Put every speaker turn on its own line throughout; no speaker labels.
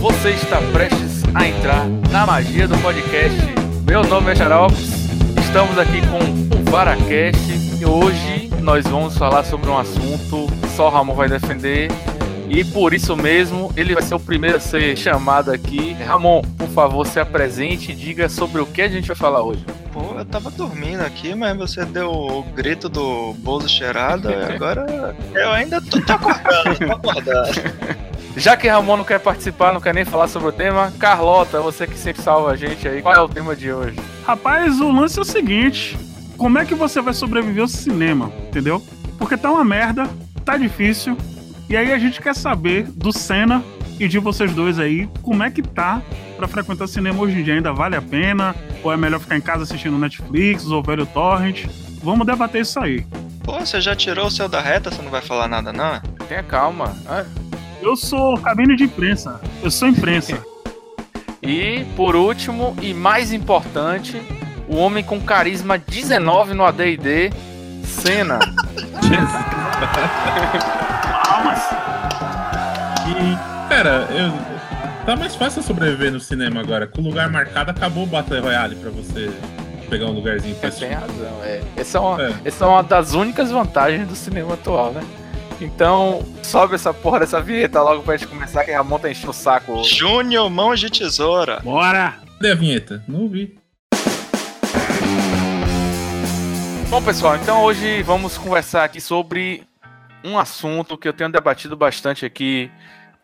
Você está prestes a entrar na magia do podcast. Meu nome é Xarops, estamos aqui com o Varacast e hoje nós vamos falar sobre um assunto que só o Ramon vai defender e por isso mesmo ele vai ser o primeiro a ser chamado aqui. Ramon, por favor, se apresente e diga sobre o que a gente vai falar hoje.
Pô, eu tava dormindo aqui, mas você deu o grito do bolo cheirado e agora eu ainda tô, tô acordando, tô acordando.
Já que Ramon não quer participar, não quer nem falar sobre o tema, Carlota, você que sempre salva a gente aí, qual é o tema de hoje?
Rapaz, o lance é o seguinte: como é que você vai sobreviver ao cinema, entendeu? Porque tá uma merda, tá difícil, e aí a gente quer saber do Senna e de vocês dois aí, como é que tá pra frequentar cinema hoje em dia? Ainda vale a pena? Ou é melhor ficar em casa assistindo Netflix ou velho Torrent? Vamos debater isso aí.
Pô, você já tirou o seu da reta, você não vai falar nada não?
Tenha calma. Ah,
Eu sou cabine de imprensa, eu sou imprensa.
E por último e mais importante, o homem com carisma 19 no AD&D, Senna.
Palmas!
E, cara, eu. Tá mais fácil sobreviver no cinema agora. Com o lugar marcado, acabou o Battle Royale pra você pegar um lugarzinho pra
Tem
assistir.
razão, é. Essa é, uma,
É.
essa é uma das únicas vantagens do cinema atual, né? Então, sobe essa porra dessa vinheta logo pra gente começar, que Ramon tá enchendo o saco. hoje.
Júnior Mãos de Tesoura.
Bora!
Cadê a vinheta? Não ouvi.
Bom, pessoal, então hoje vamos conversar aqui sobre um assunto que eu tenho debatido bastante aqui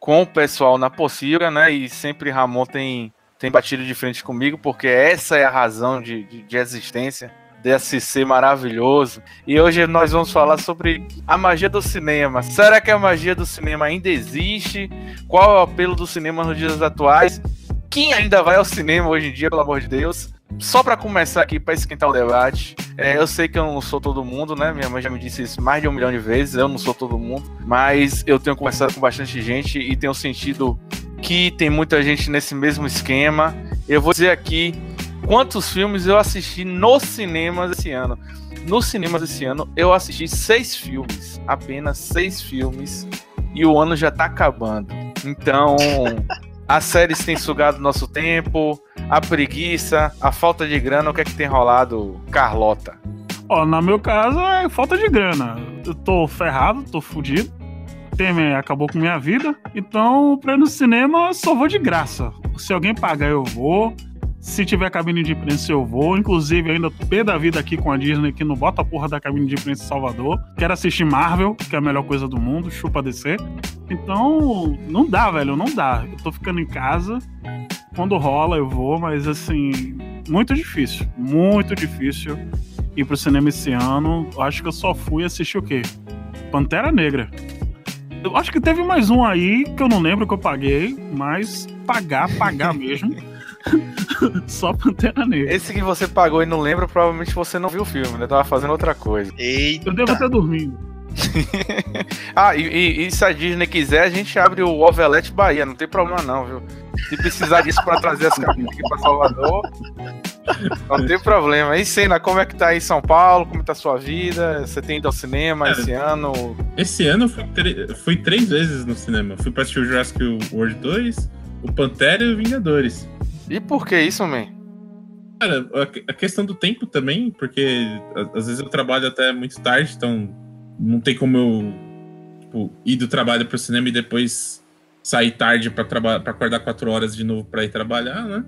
com o pessoal na Pocilga, né? E sempre Ramon tem, tem batido de frente comigo, porque essa é a razão de, de, de existência ser maravilhoso. E hoje nós vamos falar sobre a magia do cinema. Será que a magia do cinema ainda existe? Qual é o apelo do cinema nos dias atuais? Quem ainda vai ao cinema hoje em dia, pelo amor de Deus? Só para começar aqui, para esquentar o debate, é, eu sei que eu não sou todo mundo, né? Minha mãe já me disse isso mais de um milhão de vezes. Eu não sou todo mundo, mas eu tenho conversado com bastante gente e tenho sentido que tem muita gente nesse mesmo esquema. Eu vou dizer aqui quantos filmes eu assisti nos cinemas esse ano. Nos cinemas esse ano, eu assisti seis filmes, apenas seis filmes, e o ano já tá acabando. Então, as séries têm sugado nosso tempo, a preguiça, a falta de grana, o que é que tem rolado, Carlota?
Ó, no meu caso é falta de grana. Eu tô ferrado, tô fudido. Temer acabou com minha vida. Então, pra ir no cinema, eu só vou de graça. Se alguém pagar, eu vou. Se tiver cabine de imprensa, eu vou. Inclusive, ainda tô pé da vida aqui com a Disney, que não bota a porra da cabine de imprensa em Salvador. Quero assistir Marvel, que é a melhor coisa do mundo. Chupa DC. Então, não dá, velho, não dá. Eu tô ficando em casa. Quando rola, eu vou, mas assim, muito difícil. Muito difícil ir pro cinema esse ano. Eu Acho que eu só fui assistir o quê? Pantera Negra. Eu acho que teve mais um aí que eu não lembro que eu paguei, mas pagar, pagar mesmo. só Pantera Negra.
Esse que você pagou e não lembra, provavelmente você não viu o filme, né? Tava fazendo outra coisa.
Eita.
Eu devo estar dormindo.
Ah, e, e- e se a Disney quiser, a gente abre o Ovelete Bahia, não tem problema não, viu? Se precisar disso pra trazer as cabines aqui pra Salvador, não tem problema. E Senna, como é que tá aí em São Paulo? Como tá a sua vida? Você tem ido ao cinema
Cara,
esse ano?
Esse ano eu fui, fui três vezes no cinema. Fui pra assistir o Jurassic World 2, o Pantera e o Vingadores.
E por que isso, man?
Cara, a que- a questão do tempo também, porque às vezes eu trabalho até muito tarde, então não tem como eu tipo, ir do trabalho pro cinema e depois sair tarde pra, traba- pra acordar quatro horas de novo pra ir trabalhar, né?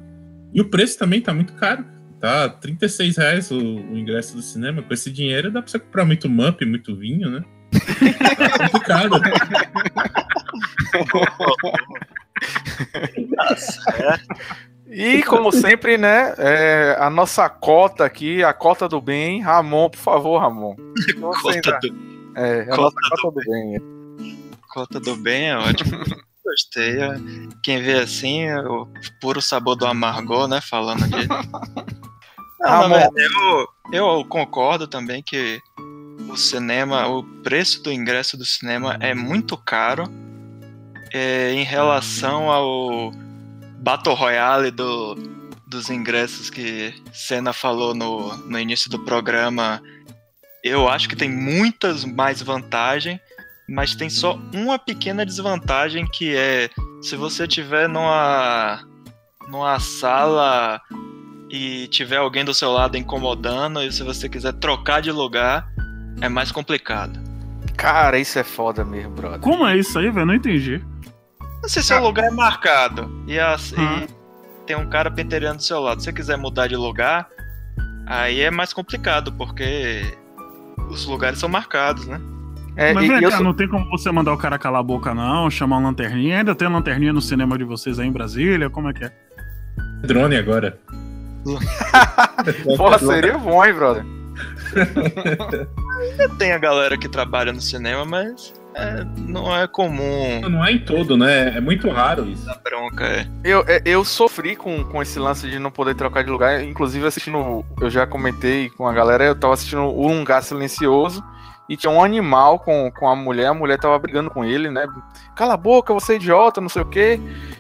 E o preço também tá muito caro. Tá 36 reais o, o ingresso do cinema. Com esse dinheiro dá pra você comprar muito mup, muito vinho, né? Tá complicado.
E como sempre, né? é, a nossa cota aqui, a cota do bem. Ramon, por favor, Ramon. Você
Cota do,
É, a
Cota
nossa cota do bem.
cota do bem é ótimo. Gostei. é. Quem vê assim, é o puro sabor do amargor, né? Falando de. Não,
Ramon.
eu, eu concordo também que o cinema, o preço do ingresso do cinema é muito caro é, em relação ao Battle Royale do, dos ingressos que Senna falou no, no início do programa. Eu acho que tem muitas mais vantagens, mas tem só uma pequena desvantagem que é se você tiver numa numa sala e tiver alguém do seu lado incomodando e se você quiser trocar de lugar, é mais complicado.
Cara, isso é foda mesmo, brother.
Como é isso aí, velho? Não entendi.
Não sei se o lugar é marcado e, as- e
Hum.
tem um cara penteirando do seu lado. Se você quiser mudar de lugar, aí é mais complicado, porque os lugares são marcados, né?
É,
Mas
e-
vem
e eu
cá,
sou-
não tem como você mandar o cara calar a boca, não, chamar uma lanterninha. Ainda tem lanterninha no cinema de vocês aí em Brasília? Como é que é?
Drone agora.
Porra, seria bom, hein, brother?
Tem a galera que trabalha no cinema, mas é, não é comum
Não é em todo, né? É muito raro isso.
a bronca. É.
Eu, é, eu sofri com, com esse lance de não poder trocar de lugar. Inclusive, assistindo. Eu já comentei com a galera, eu tava assistindo o Lugar Silencioso. E tinha um animal com, com a mulher, a mulher tava brigando com ele, né? Cala a boca, você é idiota, não sei o quê.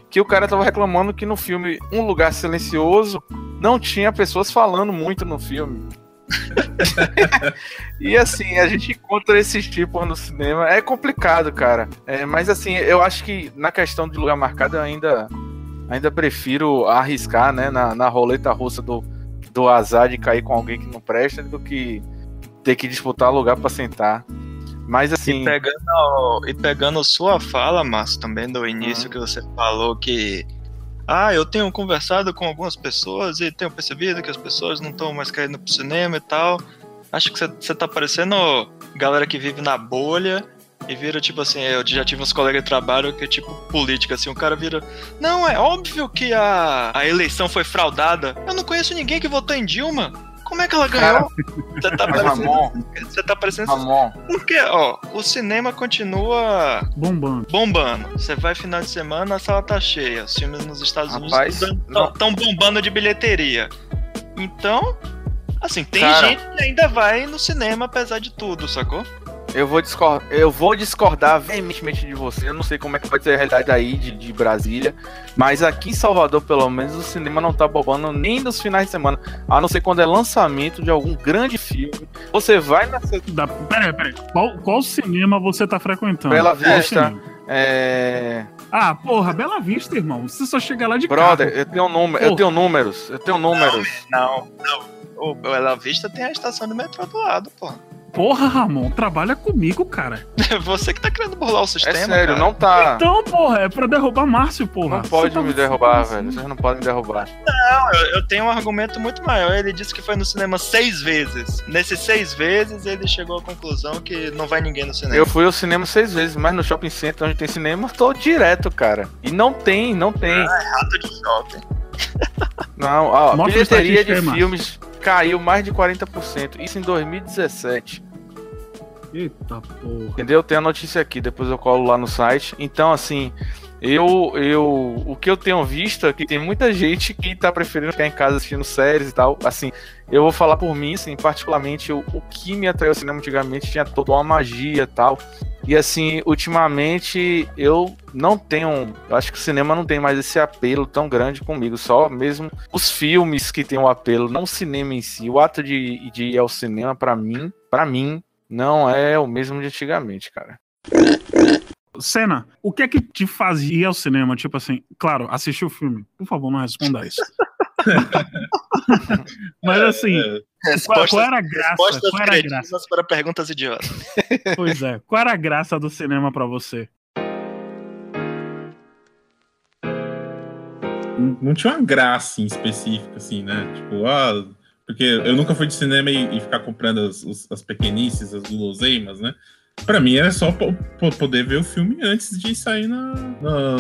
Que o cara tava reclamando que no filme Um Lugar Silencioso não tinha pessoas falando muito no filme. e assim, a gente encontra esses tipos no cinema. É complicado, cara. É, mas assim, eu acho que na questão de lugar marcado eu ainda ainda prefiro arriscar, né, na, na roleta russa do, do azar de cair com alguém que não presta do que ter que disputar lugar pra sentar. Mas assim,
E pegando, e pegando sua fala, Márcio, também do início
Uhum.
que você falou que. Ah, eu tenho conversado com algumas pessoas e tenho percebido que as pessoas não estão mais querendo pro cinema e tal. Acho que você- tá parecendo galera que vive na bolha e vira tipo assim. Eu já tive uns colegas de trabalho que tipo política, assim. O cara vira. Não, é óbvio que a, a eleição foi fraudada. Eu não conheço ninguém que votou em Dilma. Como é que ela ganhou? Você tá
mas
parecendo.
Ramon,
Você tá parecendo.
Ramon,
Porque, ó, o cinema continua
Bombando.
bombando. Você vai final de semana, a sala tá cheia. Os filmes nos Estados
Rapaz,
Unidos estão bombando de bilheteria. Então, assim, tem
Cara.
gente que ainda vai no cinema apesar de tudo, sacou?
Eu vou discordar, eu vou discordar veementemente de você. Eu não sei como é que vai ser a realidade aí de, de Brasília, mas aqui em Salvador, pelo menos, o cinema não tá bombando nem nos finais de semana, a não ser quando é lançamento de algum grande filme. Você vai nessa
Da... Peraí, peraí. Qual, qual cinema você tá frequentando?
Bela Vista. é...
Ah, porra, Bela Vista, irmão. Você só chega lá de
Brother,
carro.
eu tenho número, eu
Porra.
tenho números, eu tenho números.
Não, não. O Bela Vista tem a estação do metrô do lado, pô.
Porra, Ramon, trabalha comigo, cara.
Você que tá querendo burlar o
É
sistema.
sério,
cara.
não tá.
Então, porra, é pra derrubar Márcio, porra.
Não pode
tá-
me derrubar, velho. Vocês não podem me derrubar.
Não, eu, eu tenho um argumento muito maior. Ele disse que foi no cinema seis vezes. Nesses seis vezes, ele chegou à conclusão que não vai ninguém no cinema.
Eu fui ao cinema seis vezes, mas no shopping center onde tem cinema, tô direto, cara. E não tem, não tem.
Rato de shopping.
Não, ó, a
Mostra
bilheteria de filmes caiu mais de 40%. Isso em 2017.
Eita porra.
Entendeu? Tem a notícia aqui, depois eu colo lá no site. Então, assim, eu, eu. O que eu tenho visto é que tem muita gente que tá preferindo ficar em casa assistindo séries e tal. Assim, eu vou falar por mim, assim, particularmente, o, o que me atraiu ao cinema antigamente tinha toda uma magia e tal. E assim, ultimamente eu não tenho. Eu acho que o cinema não tem mais esse apelo tão grande comigo. Só mesmo os filmes que tem o apelo, não o cinema em si. O ato de, de ir ao cinema, pra mim, para mim, não é o mesmo de antigamente, cara.
Cena, o que é que te fazia ao cinema? Tipo assim, claro, assistir o filme. Por favor, não responda isso. Mas assim,
É,
qual,
Respostas,
qual era a graça? Qual era a graça?
para perguntas idiotas.
Pois é. Qual era a graça do cinema pra você?
não- não tinha uma graça em específico, assim, né? Tipo, ah, porque eu nunca fui de cinema e, e ficar comprando as, os- as pequenices, as guloseimas, né? Pra mim era só po- po- poder ver o filme antes de sair na, na,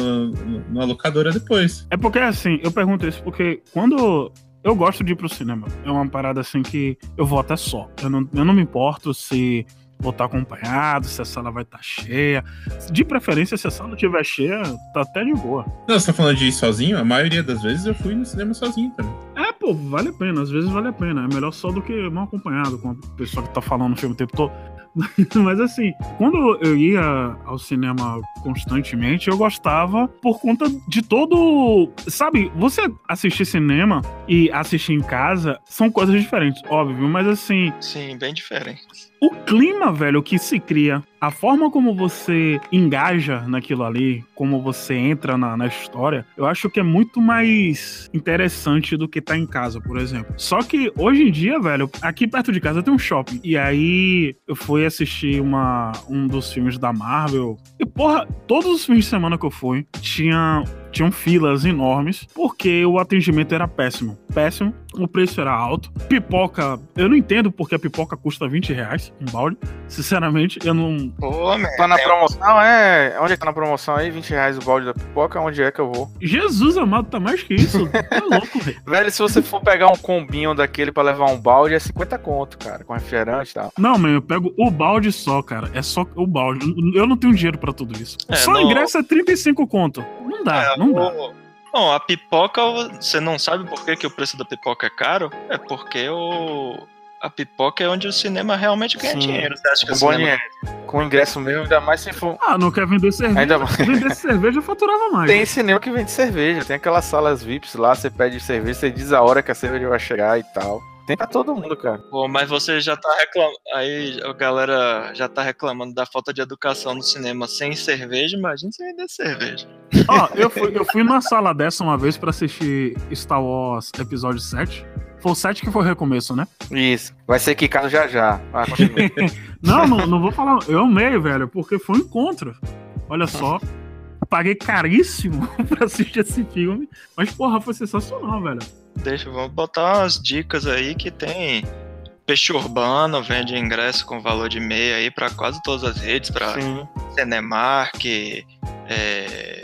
na locadora depois.
É porque assim, eu pergunto isso porque quando eu gosto de ir pro cinema, é uma parada assim que eu vou até só. Eu não, eu não me importo se vou estar acompanhado, se a sala vai estar cheia. De preferência, se a sala estiver cheia, tá até de boa.
Não, você tá falando de ir sozinho? A maioria das vezes eu fui no cinema sozinho também.
É, pô, vale a pena. Às vezes vale a pena. É melhor só do que mal acompanhado com a pessoa que tá falando o filme o tempo todo. Mas assim, quando eu ia ao cinema constantemente, eu gostava por conta de todo. Sabe, você assistir cinema e assistir em casa são coisas diferentes, óbvio, mas assim,
Sim, bem diferente.
o clima, velho, que se cria a forma como você engaja naquilo ali, como você entra na, na história, eu acho que é muito mais interessante do que tá em casa, por exemplo. Só que hoje em dia, velho, aqui perto de casa tem um shopping. E aí eu fui assistir uma, um dos filmes da Marvel. E, porra, todos os fins de semana que eu fui, tinha tinham filas enormes porque o atendimento era péssimo. Péssimo, o preço era alto. Pipoca, eu não entendo porque a pipoca custa 20 reais, um balde. Sinceramente, eu não.
Pô, man,
Tá na
é-
promoção, é. Onde é que tá na promoção aí? 20 reais o balde da pipoca, onde é que eu vou?
Jesus amado, tá mais que isso. Tá louco, velho.
Velho, se você for pegar um combinho daquele pra levar um balde, é 50 conto, cara, com refrigerante e tal.
Não, man, eu pego o balde só, cara. É só o balde. Eu não tenho dinheiro pra tudo isso.
É,
só o
não-
ingresso é 35 conto. Não dá,
É,
não dá.
Bom, a pipoca, você não sabe por que, que o preço da pipoca é caro? É porque o... a pipoca é onde o cinema realmente ganha
Sim.
dinheiro. Você acha que
Com
o cinema...
Com ingresso mesmo, ainda mais se for.
Ah, não quer vender cerveja?
Ainda mais.
Vender cerveja faturava mais.
Tem cinema que vende cerveja, tem aquelas salas VIPs lá, você pede cerveja, você diz a hora que a cerveja vai chegar e tal. Tem pra todo mundo, cara.
Pô, mas você já tá reclamando. Aí a galera já tá reclamando da falta de educação no cinema sem cerveja. Imagina você vender cerveja.
Ó, eu fui, eu fui numa sala dessa uma vez pra assistir Star Wars Episódio 7. Foi o 7 que foi o recomeço, né?
Isso. Vai ser quicado já já. Ah.
Não, não, não vou falar. Eu amei, velho, porque foi um encontro. Olha só. Paguei caríssimo pra assistir esse filme. Mas, porra, foi sensacional, velho.
Deixa, vamos botar umas dicas aí que tem. Peixe Urbano vende ingresso com valor de meia aí pra quase todas as redes, pra
Sim.
Cinemark, é,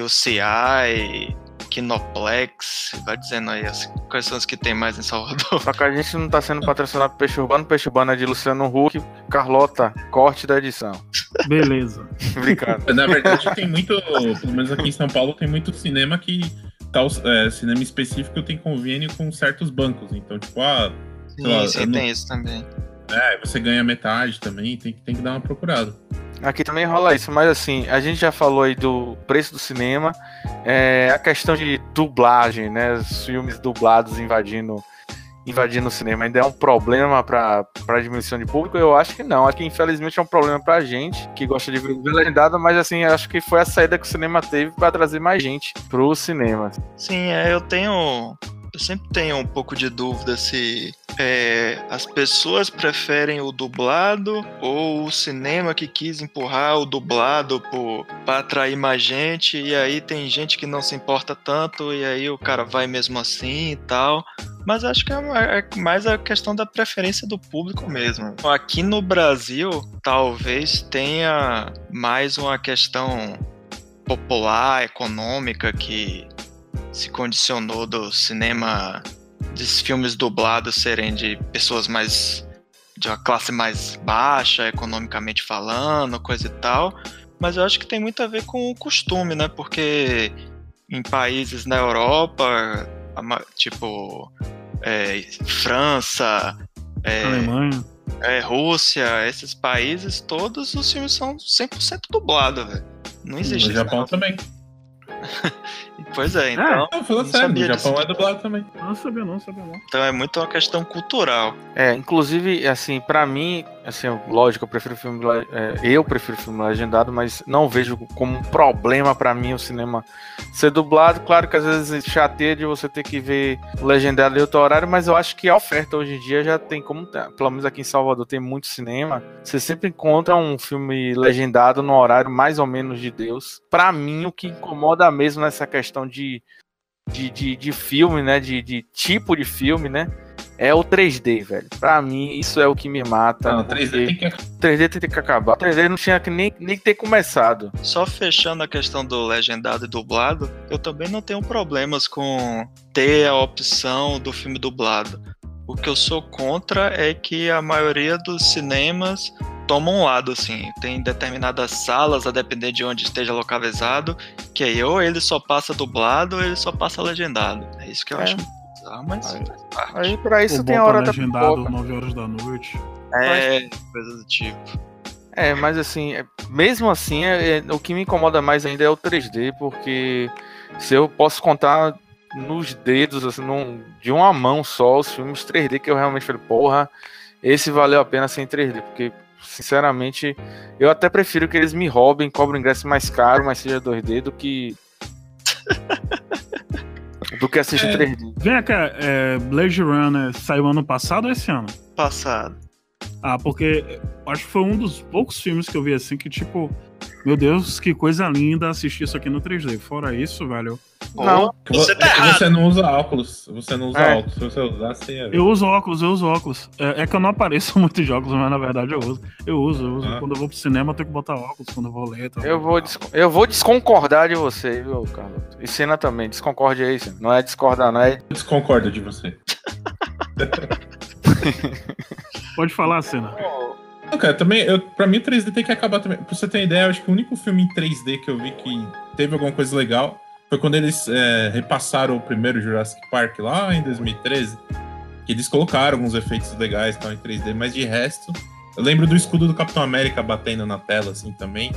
UCI, Kinoplex, vai dizendo aí as, quais são as que tem mais em Salvador.
Só que a gente não tá sendo patrocinado por Peixe Urbano. Peixe Urbano é de Luciano Huck. Carlota, corte da edição.
Beleza.
Brincando.
Na verdade, tem muito, pelo menos aqui em São Paulo, tem muito cinema que tal é, cinema específico tem convênio com certos bancos. Então, tipo, ah,
Sim,
lá, não-
tem isso também.
é, você ganha metade também, tem, que- tem que dar uma procurada.
Aqui também rola isso, mas assim, a gente já falou aí do preço do cinema, é, a questão de dublagem, né? Os filmes dublados invadindo, invadindo o cinema ainda é um problema para a diminuição de público? Eu acho que não. Aqui, infelizmente, é um problema pra gente que gosta de ver legendado, mas assim, acho que foi a saída que o cinema teve para trazer mais gente pro cinema.
Sim, é, eu tenho. Eu sempre tenho um pouco de dúvida se é, as pessoas preferem o dublado ou o cinema que quis empurrar o dublado para atrair mais gente, e aí tem gente que não se importa tanto, e aí o cara vai mesmo assim e tal. Mas acho que é é mais a questão da preferência do público mesmo. Aqui no Brasil, talvez tenha mais uma questão popular, econômica, que se condicionou do cinema, dos filmes dublados serem de pessoas mais. de uma classe mais baixa, economicamente falando, coisa e tal. Mas eu acho que tem muito a ver com o costume, né? Porque em países na Europa, tipo. é, França, é,
Alemanha.
é, Rússia, esses países, todos os filmes são 100% dublados, velho. Não existe
No Japão
não.
também.
Pois é, então,
Não, falando
Não
sério, no
sabia
Japão
disso.
é dublado também.
Não sabia não, sabia não.
então é muito uma questão cultural.
É, inclusive, assim, pra mim, assim, lógico, eu prefiro filme, é, eu prefiro filme legendado, mas não vejo como um problema pra mim o cinema ser dublado. Claro que às vezes chateia de você ter que ver o legendado em outro horário, mas eu acho que a oferta hoje em dia já tem como, pelo menos aqui em Salvador tem muito cinema, você sempre encontra um filme legendado no horário mais ou menos de Deus. Pra mim, o que incomoda mesmo nessa questão de de, de, de filme, né? De, de tipo de filme, né? É o 3D, velho. Pra mim, isso é o que me mata.
Não,
porque
3D tem que
3D tem que acabar. 3D não tinha que nem, nem ter começado.
Só fechando a questão do legendado e dublado, eu também não tenho problemas com ter a opção do filme dublado. O que eu sou contra é que a maioria dos cinemas tomam um lado, assim. Tem determinadas salas, a depender de onde esteja localizado, que aí ou ele só passa dublado ou ele só passa legendado. É isso que eu
É.
acho bizarro, mas
Aí-
faz parte.
Aí pra isso
Ou
tem a hora da
legendado
pipoca.
9 horas da noite.
É, coisa do tipo.
É, mas assim, é- mesmo assim, é- é- o que me incomoda mais ainda é o 3D, porque se eu posso contar nos dedos, assim, num- de uma mão só, os filmes 3D que eu realmente falei, porra, esse valeu a pena ser em 3D, porque sinceramente, eu até prefiro que eles me roubem, cobrem ingresso mais caro, mas seja 2D, do que. do que assistir
É.
3D.
Vem cá, é, Blade Runner saiu ano passado ou esse ano?
Passado.
Ah, porque acho que foi um dos poucos filmes que eu vi assim que, tipo, meu Deus, que coisa linda assistir isso aqui no 3D. Fora isso, velho.
Não,
Você
vo-
tá errado.
você não usa óculos. Você não usa
É.
óculos. Se você ia ver.
Eu uso óculos, eu uso óculos. É, é que eu não apareço muito de óculos, mas na verdade eu uso. Eu uso, eu uso.
Ah.
Quando eu vou pro cinema, eu tenho que botar óculos. Quando eu vou ler, tá
Eu vou, des- eu vou desconcordar de você, viu, Carlos? E cena também, desconcorde aí, Senna. Não é discordar, não é.
Eu disconcordo de você.
Pode falar, cena.
Não, cara, também, eu, pra mim o 3D tem que acabar também. Pra você ter ideia, eu acho que o único filme em 3D que eu vi que teve alguma coisa legal foi quando eles é, repassaram o primeiro Jurassic Park lá em 2013. Que eles colocaram alguns efeitos legais tal, em 3D, mas de resto. Eu lembro do escudo do Capitão América batendo na tela, assim, também.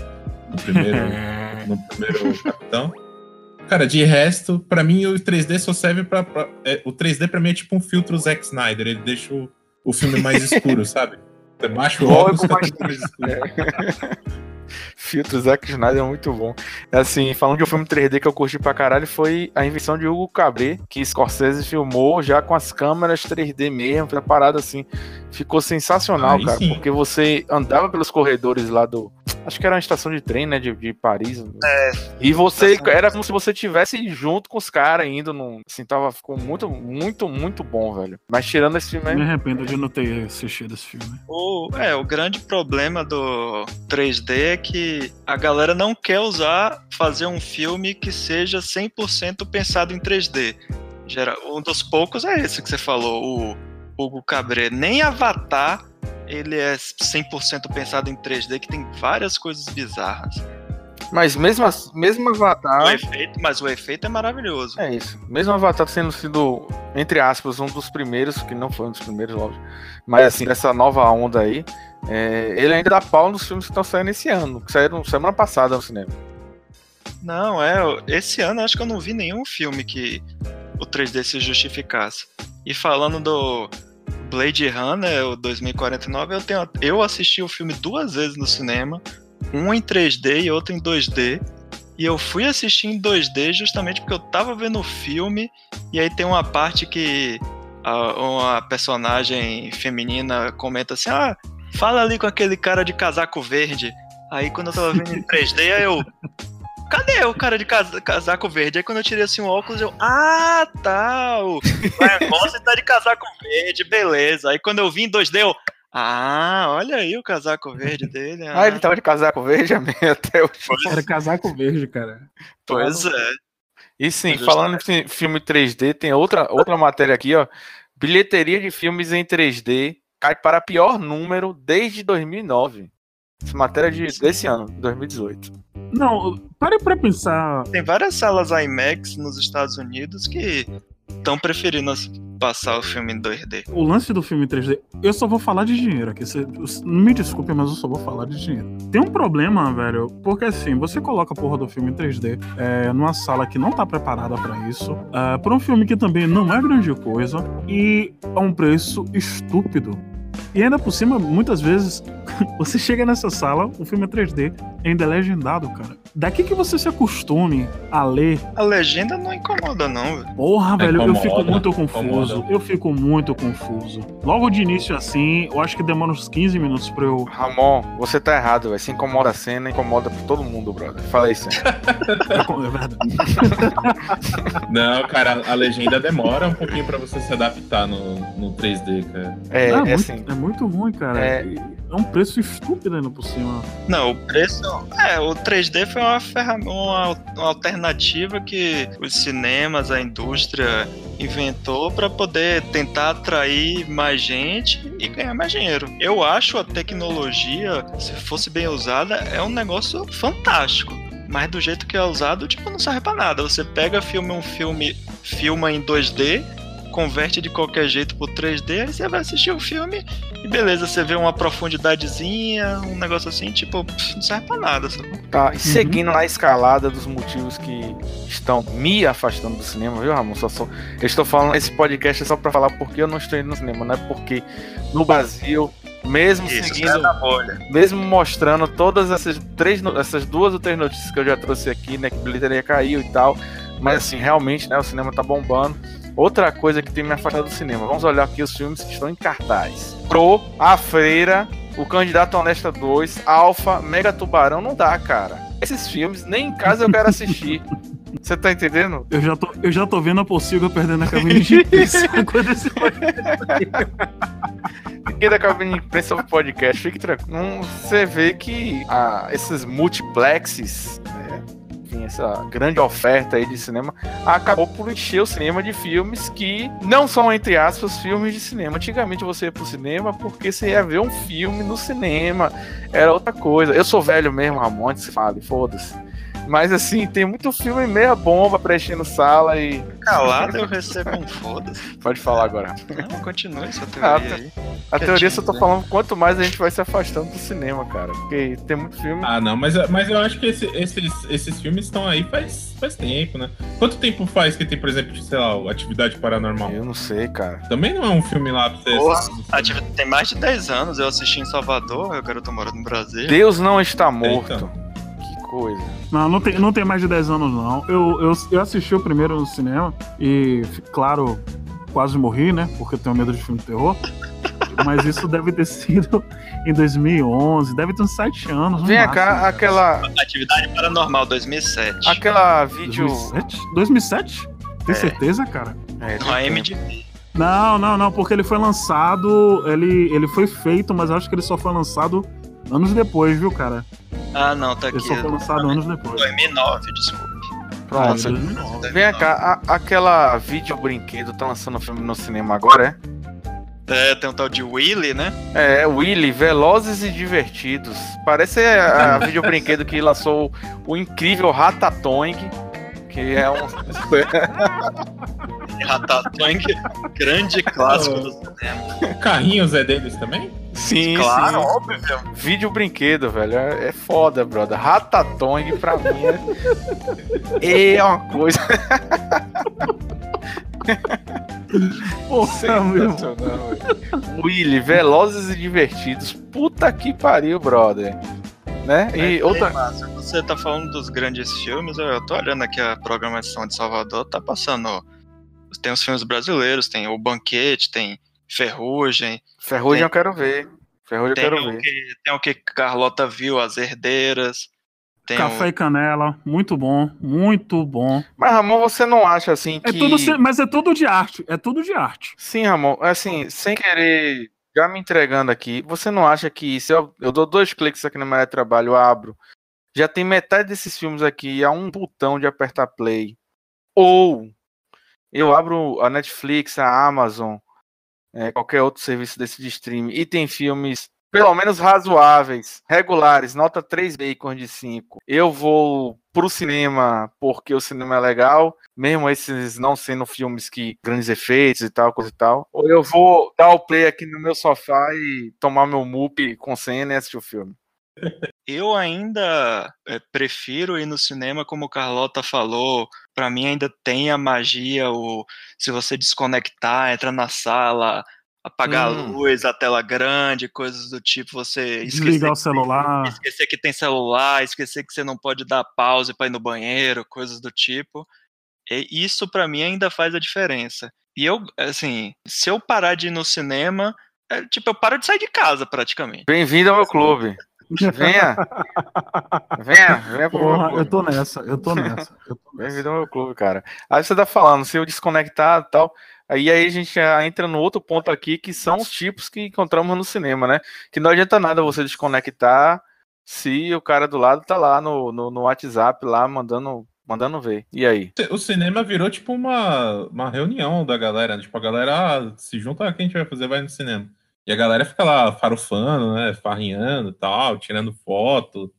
No primeiro, no primeiro Capitão. Cara, de resto, pra mim o 3D só serve pra. pra- é, o 3D pra mim é tipo um filtro Zack Snyder. Ele deixa o, o filme mais escuro, sabe? Você baixa o óculos, fica
mais
escuro.
Filtro Zack Snyder é muito bom. Assim, falando de um filme 3D que eu curti pra caralho, foi a invenção de Hugo Cabret, que Scorsese filmou já com as câmeras 3D mesmo, preparado assim. Ficou sensacional,
Aí
cara,
sim.
porque você andava pelos corredores lá do. Acho que era uma estação de trem, né, de, de Paris.
É.
E você, era como se você tivesse junto com os caras indo num. Assim, tava, ficou muito, muito, muito bom, velho. Mas tirando esse filme
Me arrependo de não ter assistido esse filme.
O, é, o grande problema do 3D é que a galera não quer usar, fazer um filme que seja 100% pensado em 3D. Gera- Um dos poucos é esse que você falou, o Hugo Cabret. Nem Avatar ele é 100% pensado em 3D, que tem várias coisas bizarras.
Mas mesmo, as- mesmo
O
Avatar.
efeito, mas o efeito é maravilhoso.
É isso. Mesmo Avatar tendo sido, entre aspas, um dos primeiros, que não foi um dos primeiros, lógico. Mas assim, dessa nova onda aí, é, ele ainda dá pau nos filmes que estão saindo esse ano, que saíram semana passada no cinema.
Não, é. Esse ano acho que eu não vi nenhum filme que o 3D se justificasse. E falando do Blade Runner, o 2049, eu, tenho, eu assisti o filme duas vezes no cinema, um em 3D e outro em 2D. E eu fui assistir em 2D justamente porque eu tava vendo o filme, e aí tem uma parte que a- uma personagem feminina comenta assim: Ah, fala ali com aquele cara de casaco verde. Aí quando eu tava vendo em 3D, aí eu. Cadê o cara de casa- casaco verde? Aí quando eu tirei assim o óculos, eu. Ah, tá! O Gosling tá de casaco verde, beleza. Aí quando eu vi em 2D, eu. Ah, olha aí o casaco verde dele.
Ah, ele tava de casaco verde até o
Era casaco verde, cara.
Pois é.
E sim, falando em filme 3D, tem outra, outra matéria aqui, ó. Bilheteria de filmes em 3D cai para pior número desde 2009. Essa matéria é de, desse ano, 2018.
Não, pare pra pensar.
Tem várias salas IMAX nos Estados Unidos que estão preferindo as- passar o filme em 2D.
O lance do filme 3D, eu só vou falar de dinheiro aqui. Você, me desculpe, mas eu só vou falar de dinheiro. Tem um problema, velho, porque assim, você coloca a porra do filme em 3D é, numa sala que não tá preparada pra isso, é, pra um filme que também não é grande coisa e a um preço estúpido. E ainda por cima, muitas vezes, você chega nessa sala, o filme é 3D, ainda é legendado, cara. Daqui que você se acostume a ler
A legenda não incomoda, não, velho.
Porra, velho, eu
Incomoda,
fico muito confuso.
incomoda.
Eu fico muito confuso. Logo de início, assim, eu acho que demora uns 15 minutos pra eu.
Ramon, você tá errado, velho. Se incomoda a cena, incomoda todo mundo, brother. Fala isso.
É verdade.
Não, cara, a legenda demora um pouquinho pra você se adaptar no, no 3D, cara.
É,
Não,
é
muito,
assim.
É muito ruim, cara.
É.
É... um preço estúpido ainda por cima.
Não, o preço. É, o 3D foi uma, uma, uma alternativa que os cinemas, a indústria inventou para poder tentar atrair mais gente e ganhar mais dinheiro. Eu acho a tecnologia, se fosse bem usada, é um negócio fantástico. Mas do jeito que é usado, tipo, não serve pra nada. Você pega, filma um filme, filma em 2D, converte de qualquer jeito pro 3D, aí você vai assistir o filme e beleza, você vê uma profundidadezinha, um negócio assim, tipo, pff, não serve pra nada. Sacou?
Tá, e seguindo na escalada dos motivos que estão me afastando do cinema, viu, Ramon? Só, só, eu estou falando esse podcast é só pra falar porque eu não estou indo no cinema, não é porque no Brasil Mesmo
Isso,
seguindo, mesmo mostrando todas essas três, essas duas ou três notícias que eu já trouxe aqui, né, que a bilheteria caiu e tal, mas assim, realmente, né, o cinema tá bombando. Outra coisa que tem me afastado do cinema, vamos olhar aqui os filmes que estão em cartaz. Pro, A Freira, O Candidato Honesta 2, Alpha, Mega Tubarão, não dá, cara. Esses filmes, nem em casa eu quero assistir. Você tá entendendo?
Eu já tô, eu já tô vendo a Pocilga perdendo a cabine de imprensa quando esse
Ninguém da cabine de imprensa podcast, fique tranquilo. Você vê que ah, esses multiplexes, né, enfim, essa grande oferta aí de cinema, acabou por encher o cinema de filmes que não são, entre aspas, filmes de cinema. Antigamente você ia pro cinema porque você ia ver um filme no cinema, era outra coisa. Eu sou velho mesmo, Ramon, se fale, foda-se. Mas assim, tem muito filme meia bomba preenchendo sala e.
Calado eu recebo um foda-se.
Pode falar agora.
Não, continue sua
Ah,
teoria
tá.
aí.
A teoria só tô
né?
falando quanto mais a gente vai se afastando do cinema, cara. Porque tem muito filme.
Ah, não, mas, mas eu acho que esse- esses, esses filmes estão aí faz, faz tempo, né? Quanto tempo faz que tem, por exemplo, sei lá, Atividade Paranormal?
Eu não sei, cara.
Também não é um filme lá pra você
Porra,
assistir.
Ativ- Tem mais de 10 anos, eu assisti em Salvador, eu quero tô morando no Brasil.
Deus não está morto.
Então.
Coisa.
Não, não tem, não tem mais de 10 anos, não. Eu, eu, eu assisti o primeiro no cinema e, claro, quase morri, né? Porque eu tenho medo de filme de terror. Mas isso deve ter sido em 2011, deve ter uns 7 anos. no
Vem
máximo.
cá, aquela.
Atividade Paranormal 2007.
Aquela vídeo.
2007? 2007? Tem
É.
certeza, cara?
É,
No AMDB.
Não, não, não, porque ele foi lançado, ele, ele foi feito, mas acho que ele só foi lançado anos depois, viu, cara?
Ah, não, tá
Ele
aqui.
só foi lançado anos depois.
2009, desculpe.
Pronto.
Ah, 2009.
Vem cá, a- aquela vídeo brinquedo tá lançando filme no cinema agora,
É, tem um tal de Willy, né?
é? É, Willy, Velozes e Divertidos. Parece a, a vídeo brinquedo que lançou o incrível Ratatouille, que é um.
Ratatouille, grande clássico do cinema.
Carrinhos é deles também?
Sim,
Claro,
sim.
óbvio.
Vídeo brinquedo, velho. É, foda, brother. Ratatouille pra mim é. É uma coisa
Porra, meu.
Willy, Velozes e Divertidos. Puta que pariu, brother. Né? E
É,
outra.
é massa. Você tá falando dos grandes filmes, eu tô olhando aqui a programação de Salvador, tá passando. Tem os filmes brasileiros, tem O Banquete, tem Ferrugem,
Ferrugem
Tem-
eu quero ver. Ferrugem eu
tem
quero
o,
ver.
que, tem o que Carlota viu, As Herdeiras. Tem
Café e canela, muito bom, muito bom.
Mas, Ramon, você não acha assim
É
que.
tudo, ce- mas é tudo de arte, é tudo de arte.
Sim, Ramon, assim, sem querer, já me entregando aqui, você não acha que se eu, eu dou dois cliques aqui no meu trabalho, eu abro, já tem metade desses filmes aqui a um botão de apertar play. Ou eu abro a Netflix, a Amazon, é, qualquer outro serviço desse de streaming, e tem filmes pelo menos razoáveis, regulares, nota 3 bacon de 5. Eu vou pro cinema porque o cinema é legal, mesmo esses não sendo filmes que grandes efeitos e tal, coisa e tal. Ou eu vou dar o play aqui no meu sofá e tomar meu mup com cena e assistir o filme.
Eu ainda é, prefiro ir no cinema, como o Carlota falou. Pra mim ainda tem a magia, o se você desconectar, entra na sala, apagar
Hum.
a luz, a tela grande, coisas do tipo, você esquecer,
Desligar o celular.
esquecer que tem celular, esquecer que você não pode dar pause pra ir no banheiro, coisas do tipo. E isso pra mim ainda faz a diferença. E eu, assim, se eu parar de ir no cinema, é, tipo, eu paro de sair de casa praticamente.
Bem-vindo ao meu clube. Venha. Venha, venha pro
Porra,
clube.
eu tô nessa, eu tô nessa. Eu tô nessa.
Bem-vindo ao meu clube, cara. Aí você tá falando, se eu desconectar e tal. Aí, aí a gente já entra no outro ponto aqui, que são os tipos que encontramos no cinema, né? Que não adianta nada você desconectar se o cara do lado tá lá no, no, no WhatsApp, lá mandando, mandando ver. E aí?
O cinema virou tipo uma, uma reunião da galera. né? Tipo, a galera ah, se junta, o que a gente vai fazer? Vai no cinema. E a galera fica lá farofando, né? Farrinhando e tal, tirando foto.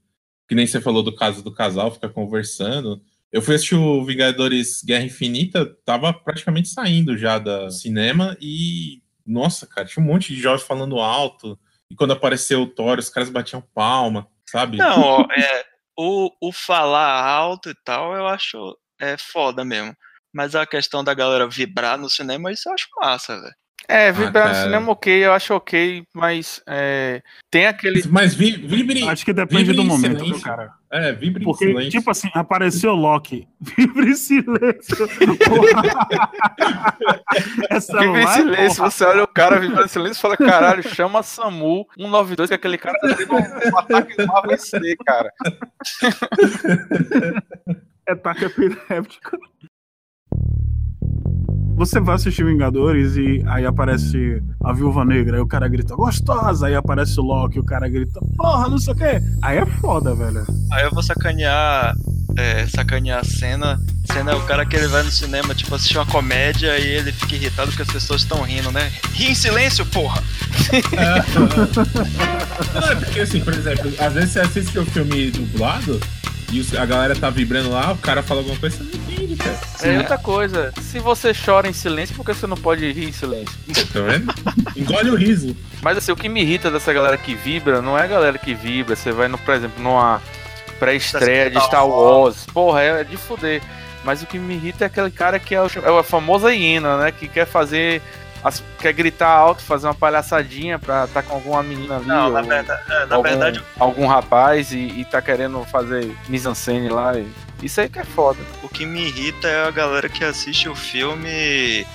Que nem você falou do caso do casal, fica conversando. Eu fui assistir o Vingadores Guerra Infinita, tava praticamente saindo já da cinema e. Nossa, cara, tinha um monte de jovens falando alto. E quando apareceu o Thor, os caras batiam palma, sabe?
Não, é, o, o falar alto e tal, eu acho é foda mesmo. Mas a questão da galera vibrar no cinema, isso eu acho massa, velho.
É, vibrar no
cara.
cinema ok, eu acho ok, mas é, tem aquele.
Mas vi- vibre.
Acho que depende
vibre
do
em
momento,
silêncio.
viu, cara?
É, vibre em
Porque,
silêncio.
tipo assim, apareceu Loki. Vibre em silêncio. é celular,
Vive em silêncio,
porra.
você olha o cara vibrando em silêncio e fala, caralho, chama SAMU 192, que aquele cara tá tendo um ataque no AVC, cara.
É ataque epiléptico. Você vai assistir Vingadores e aí aparece a Viúva Negra, aí o cara grita, gostosa! Aí aparece o Loki, o cara grita, porra, não sei o quê. Aí é foda, velho.
Aí eu vou sacanear. É, sacanear a cena. Cena é o cara que ele vai no cinema, tipo, assistir uma comédia e ele fica irritado porque as pessoas estão rindo, né? Ri em silêncio, porra!
Não, é porque assim, por exemplo, às vezes você assiste o filme dublado e os- a galera tá vibrando lá, o cara fala alguma coisa, você não entende, cara.
É outra coisa, se você chora em silêncio, por que você não pode rir em silêncio?
Tá vendo? Engole o riso.
Mas assim, o que me irrita dessa galera que vibra, não é a galera que vibra, você vai, no, por exemplo, numa pré-estreia de Star Wars, porra, é de fuder. Mas o que me irrita é aquele cara que é, o, é a famosa hiena, né? Que quer fazer. As- quer gritar alto, fazer uma palhaçadinha pra tá com alguma menina ali.
Não, na
ou
verdade, é, na
algum,
verdade
algum rapaz e, e tá querendo fazer mise-en-scène lá. e- isso aí que é foda.
o que me irrita é a galera que assiste o filme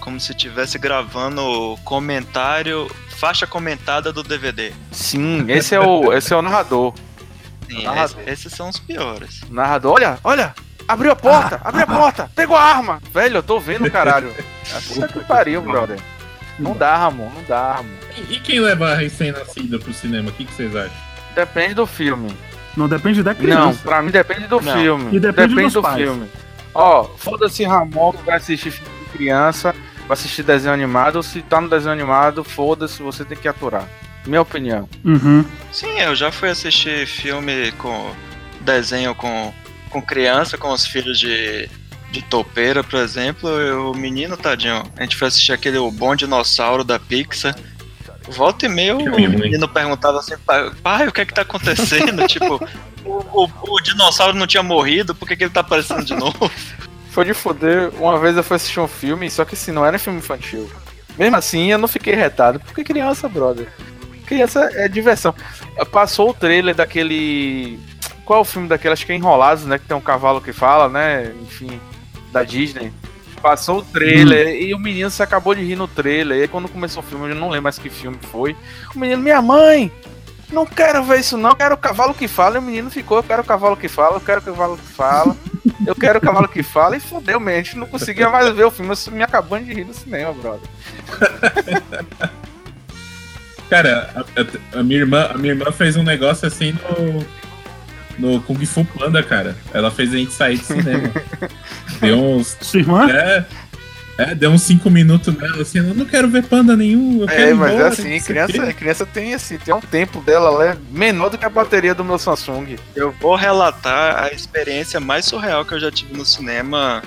como se estivesse gravando comentário, faixa comentada do DVD.
Sim, esse é o, esse é o narrador.
Sim,
Narrador.
esse- esses são os piores.
O narrador, olha, olha! Abriu a porta, abriu a porta, pegou a arma! Velho, eu tô vendo, caralho. É puta que pariu, brother. Não dá, Ramon, não dá, Ramon.
E, quem leva a recém-nascida pro cinema? O que, que vocês acham?
Depende do filme.
Não depende da
Não,
criança.
pra mim depende do
Não.
filme.
E depende dos
do
pais.
filme. Ó, foda-se Ramon que vai assistir filme de criança, vai assistir desenho animado. Se tá no desenho animado, foda-se, você tem que aturar. Minha opinião.
Uhum.
Sim, eu já fui assistir filme com desenho com, com criança, com os filhos de, de topeira, por exemplo. e O menino, tadinho, a gente foi assistir aquele O Bom Dinossauro da Pixar. Volta e meia, o menino perguntava assim, pai, pai, o que é que tá acontecendo? tipo, o, o- o dinossauro não tinha morrido, por que, que ele tá aparecendo de novo?
Foi de foder. Uma vez eu fui assistir um filme, só que assim, não era filme infantil. Mesmo assim, eu não fiquei retado, porque criança, brother. Criança é diversão. Passou o trailer daquele. Qual é o filme daquele? Acho que é Enrolados, né? Que tem um cavalo que fala, né? Enfim, da Disney. Passou o trailer e o menino se acabou de rir no trailer. E aí, quando começou o filme, eu não lembro mais que filme foi. O menino, minha mãe, não quero ver isso não, quero o cavalo que fala. E o menino ficou, eu quero o cavalo que fala, eu quero o cavalo que fala. Eu quero o cavalo que fala e fodeu, gente não conseguia mais ver o filme, eu me acabando de rir no cinema, brother.
Cara, a- a minha irmã, a minha irmã fez um negócio assim no, no Kung Fu Panda, cara. Ela fez a gente sair do cinema. deu uns.
Sua irmã?
É, é, deu uns 5 minutos nela, assim, eu não quero ver panda nenhum. Eu
É, mas é
embora,
assim, criança, criança tem assim, tem um tempo dela, ela é menor do que a bateria do meu Samsung.
Eu vou relatar a experiência mais surreal que eu já tive no cinema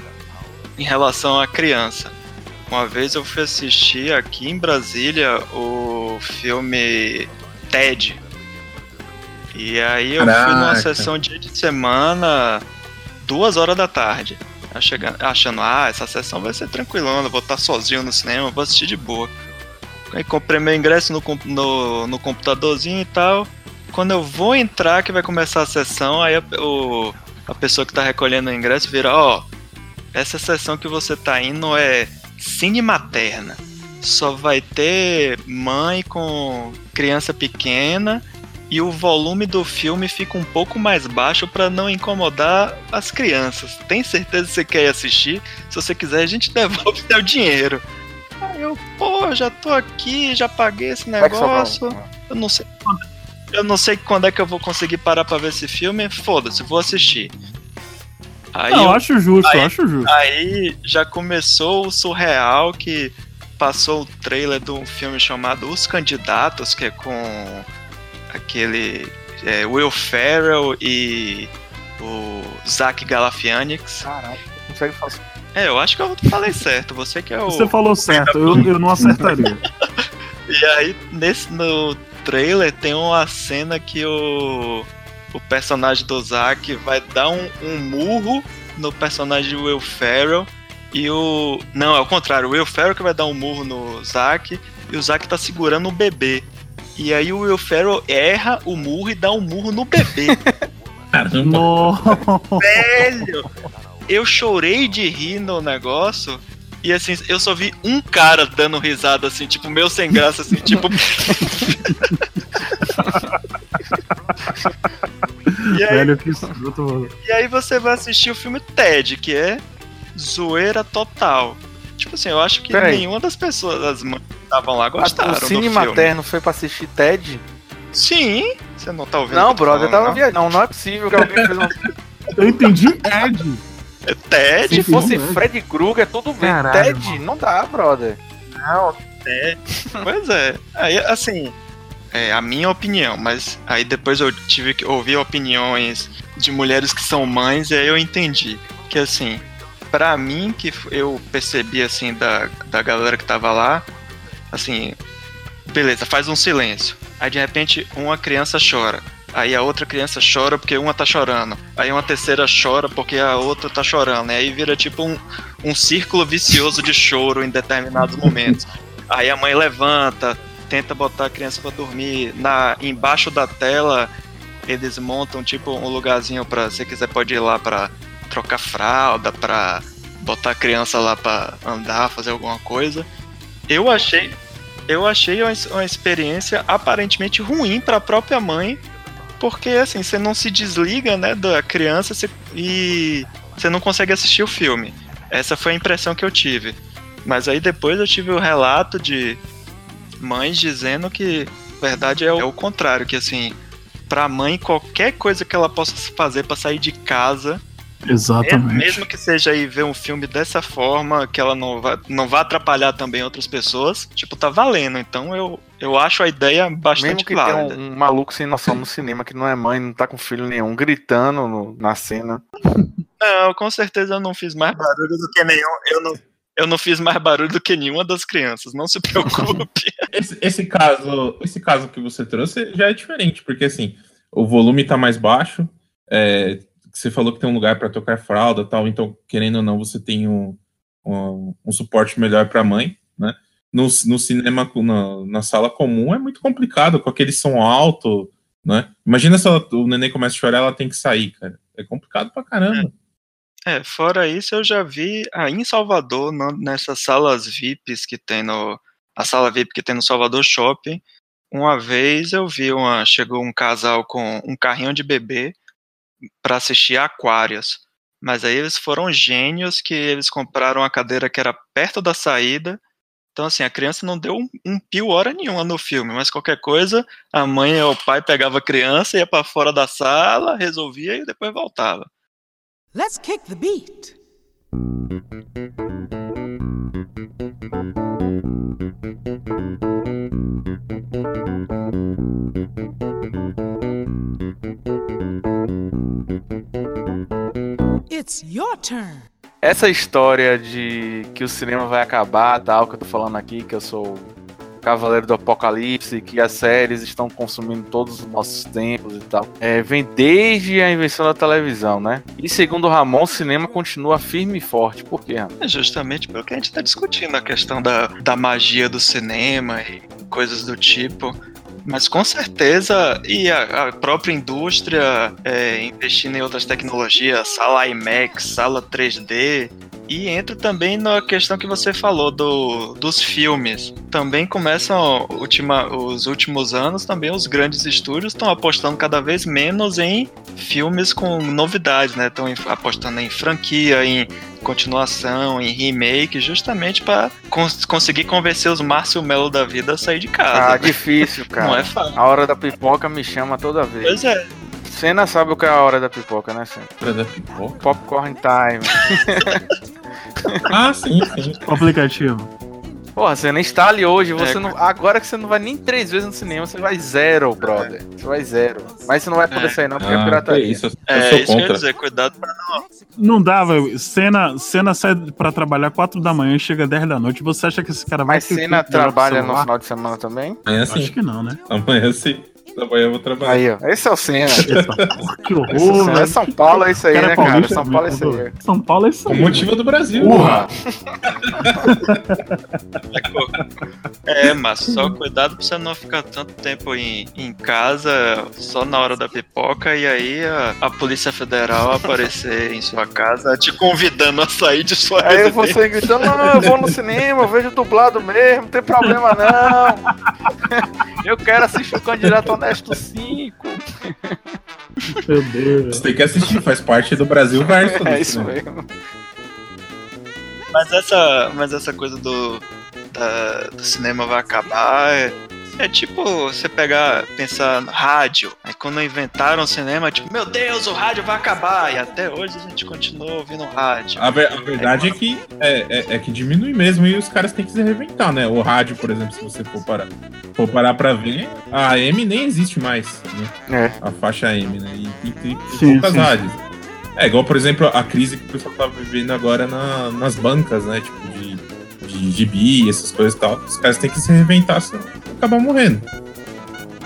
em relação à criança. Uma vez eu fui assistir aqui em Brasília o filme Ted. E aí eu fui numa
Caraca.
sessão dia de semana, duas horas da tarde. Chegando- achando, ah, essa sessão vai ser tranquilona, vou estar sozinho no cinema, vou assistir de boa. Aí comprei meu ingresso no, no, no computadorzinho e tal. Quando eu vou entrar, que vai começar a sessão, aí a, o- a pessoa que tá recolhendo o ingresso vira, ó, essa sessão que você tá indo é cine materna. Só vai ter mãe com criança pequena e o volume do filme fica um pouco mais baixo pra não incomodar as crianças. Tem certeza que você quer ir assistir? Se você quiser, a gente devolve seu dinheiro. Aí eu, pô, já tô aqui, já paguei esse negócio. Eu não sei quando, eu não sei quando é que eu vou conseguir parar pra ver esse filme. Foda-se, vou assistir. Aí,
Não,
eu-
acho justo,
aí-
acho justo.
aí já começou o surreal que passou o trailer de um filme chamado Os Candidatos, que é com aquele é, Will Ferrell e o Zach Galifianakis.
Caralho, consegue fazer.
É, eu acho que eu falei certo. Você que é o.
Você falou certo, eu, eu não acertaria.
E aí, nesse, no trailer, tem uma cena que o, o personagem do Zack vai dar um, um murro no personagem do Will Ferrell E o. Não, é o contrário. O Will Ferrell que vai dar um murro no Zack. E o Zack tá segurando um bebê. E aí o Will Ferrell erra o murro e dá um murro no bebê.
Caramba.
No...
Velho! Eu chorei de rir no negócio. E assim, eu só vi um cara dando risada assim, tipo, meio sem graça, assim, tipo. e, aí,
Velho, que escroto, mano.
e aí você vai assistir o filme Ted, que é zoeira total. Tipo assim, eu acho que
Peraí.
nenhuma das pessoas, das mães que estavam lá, gostaram
o
do
Cine
filme.
Materno foi pra assistir Ted?
Sim, você não tá ouvindo?
Não,
tô
brother, eu tava viajando. Não, não é possível que alguém fez uma.
Eu entendi Ed.
não? É Ted?
Se fosse
Sim,
Fred Krueger, tudo bem.
Caralho,
Ted, não dá, brother.
Não, é. Pois é. Aí, assim, é a minha opinião, mas aí depois eu tive que ouvir opiniões de mulheres que são mães e aí eu entendi que, assim, pra mim, que eu percebi, assim, da, da galera que tava lá, assim, beleza, faz um silêncio. Aí, de repente, uma criança chora. Aí a outra criança chora porque uma tá chorando. Aí uma terceira chora porque a outra tá chorando. E aí vira tipo um, um círculo vicioso de choro em determinados momentos. Aí a mãe levanta, tenta botar a criança pra dormir. Na, embaixo da tela, eles montam tipo um lugarzinho pra. Se quiser, pode ir lá pra trocar fralda, pra botar a criança lá pra andar, fazer alguma coisa. Eu achei. Eu achei uma, uma experiência aparentemente ruim pra própria mãe, porque assim, você não se desliga, né, da criança você- e você não consegue assistir o filme. Essa foi a impressão que eu tive. Mas aí depois eu tive o relato de mães dizendo que verdade é o, é o contrário, que assim, pra mãe qualquer coisa que ela possa fazer pra sair de casa, me-
Exatamente.
mesmo que seja aí ver um filme dessa forma, que ela não vai, não vai atrapalhar também outras pessoas, tipo, tá valendo. Então eu, eu acho a ideia bastante
Mesmo que
válida.
um, um maluco sem noção no cinema que não é mãe, não tá com filho nenhum, gritando no- na cena.
Não, com certeza eu não fiz mais barulho do que nenhum. Eu não, eu não fiz mais barulho do que nenhuma das crianças, não se preocupe.
Esse, esse caso, esse caso que você trouxe já é diferente, porque assim, o volume tá mais baixo, é, você falou que tem um lugar para tocar fralda tal, então, querendo ou não, você tem um, um, um suporte melhor para a mãe, né? No, no cinema, na, na sala comum, é muito complicado, com aquele som alto, né? Imagina se ela- o neném começa a chorar, ela tem que sair, cara. É complicado pra caramba.
É, fora isso, eu já vi aí em Salvador, na- nessas salas VIPs que tem no. A sala VIP que tem no Salvador Shopping. Uma vez eu vi uma. Chegou um casal com um carrinho de bebê para assistir Aquários. Mas aí eles foram gênios que eles compraram a cadeira que era perto da saída. Então, assim, a criança não deu um, um pio hora nenhuma no filme, mas qualquer coisa, a mãe ou o pai pegava a criança, ia para fora da sala, resolvia e depois voltava.
Let's kick the beat. It's your turn.
Essa história de que o cinema vai acabar, tal, que eu tô falando aqui, que eu sou o Cavaleiro do Apocalipse, que as séries estão consumindo todos os nossos tempos e tal, é, vem desde a invenção da televisão, né? E segundo o Ramon, o cinema continua firme e forte. Por quê, Ramon?
É justamente pelo que a gente está discutindo, a questão da, da magia do cinema e coisas do tipo. Mas com certeza, e a, a própria indústria é, investindo em outras tecnologias, sala IMAX, sala 3D, e entra também na questão que você falou do, dos filmes. Também começam, ultima, os últimos anos, também os grandes estúdios estão apostando cada vez menos em filmes com novidades, né? Estão apostando em franquia, em continuação, em remake, justamente para cons conseguir convencer os Márcio Melo da vida a sair de casa.
Ah,
né?
difícil, cara.
Não é fácil.
A hora da pipoca me chama toda vez.
Pois é.
Cena sabe o que é a hora da pipoca, né, Cena?
Pra dar pipoca.
Popcorn time.
Ah, sim, sim.
O aplicativo.
Porra, você nem está ali hoje, você
É,
não. Agora que você não vai nem três vezes no cinema, você vai zero, brother. Você vai zero. Mas você não vai poder
É.
sair, não, porque é
Ah, que
pirataria.
isso, eu, eu
É, isso que eu ia
contra.
dizer, cuidado pra
Não dá, velho. Cena, cena sai pra trabalhar 4 da manhã e chega 10 da noite. Você acha que esse cara vai
Mas
ter
cena trabalha no final de semana também?
Amanhã
Acho
sim.
que não, né?
Amanhã sim. Da manhã eu vou trabalhar.
Aí, ó. Esse é o Senna.
Que
é, o
horror,
é. São Paulo, é isso aí,
Cara,
né, cara? São Paulo é isso aí.
São Paulo é isso
O
aí.
motivo do Brasil.
Porra.
É, mas só cuidado pra você não ficar tanto tempo em, em casa só na hora da pipoca e aí a, a Polícia Federal aparecer em sua casa te convidando a sair de sua
Aí
residência.
você gritando, não, eu vou no cinema, eu vejo dublado mesmo, não tem problema não. Eu quero assistir o Candidato Honesto 5.
Meu Deus.
Você tem que assistir, faz parte do Brasil verso.
É
né?
isso mesmo.
Mas essa, mas essa coisa do, da- do cinema vai acabar é, é tipo você pegar, pensar no rádio. Quando inventaram o cinema, tipo, meu Deus, o rádio vai acabar. E até hoje a gente continua ouvindo rádio.
A, ver- a verdade é que é, é- é que diminui mesmo e os caras têm que se reinventar, né? O rádio, por exemplo, se você for parar, for parar pra ver, a AM nem existe mais, né?
É.
A faixa AM, né? E tem, poucas
sim.
rádios. É igual, por exemplo, a crise que o pessoal tá vivendo agora na- nas bancas, né? Tipo, de, de gibi, essas coisas e tal. Os caras têm que se reinventar, senão acabar morrendo.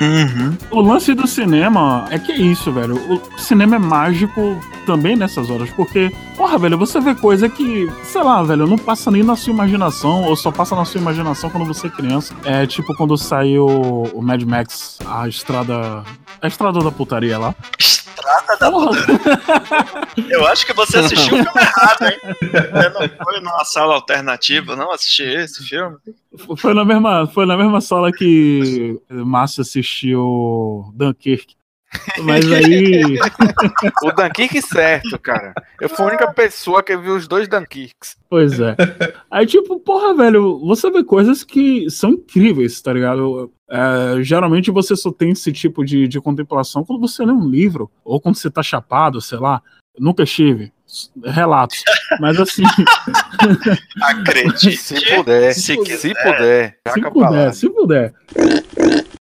Uhum.
O lance do cinema é que é isso, velho. O cinema é mágico também nessas horas, porque, porra, velho, você vê coisa que, sei lá, velho, não passa nem na sua imaginação, ou só passa na sua imaginação quando você é criança. É tipo quando saiu o Mad Max, a estrada. A estrada da putaria lá.
Estrada da Eu acho que você assistiu o filme errado, hein? Você não foi numa sala alternativa, não assistir esse filme?
foi na mesma, foi na mesma sala que Márcio assistiu Dunkirk. Mas aí.
O Dunkirk certo, cara. Eu fui a única pessoa que viu os dois Dunkirks.
Pois é. Aí, tipo, porra, velho, você vê coisas que são incríveis, tá ligado? É, geralmente você só tem esse tipo de, de contemplação quando você lê um livro, ou quando você tá chapado, sei lá. Nunca estive. Relatos. Mas assim,
Acredite.
Se puder.
Se
Se,
quiser.
puder.
se puder, se puder.